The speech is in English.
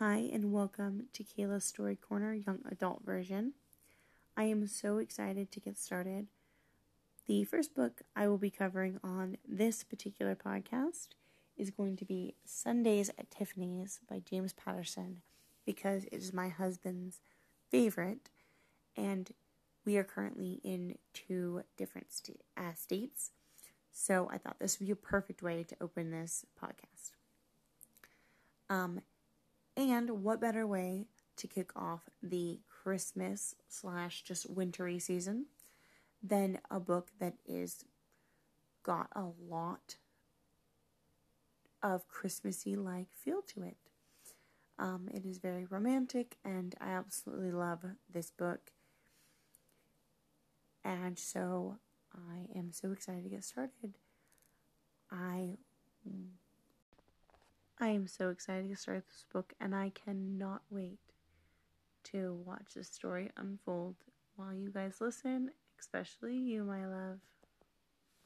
Hi, and welcome to Kayla's Story Corner Young Adult Version. I am so excited to get started. The first book I will be covering on this particular podcast is going to be Sundays at Tiffany's by James Patterson because it is my husband's favorite, and we are currently in two different st- uh, states. So I thought this would be a perfect way to open this podcast. Um, and what better way to kick off the Christmas slash just wintry season than a book that is got a lot of Christmassy like feel to it. Um, it is very romantic, and I absolutely love this book. And so I am so excited to get started. I I am so excited to start this book, and I cannot wait to watch this story unfold while you guys listen, especially you, my love.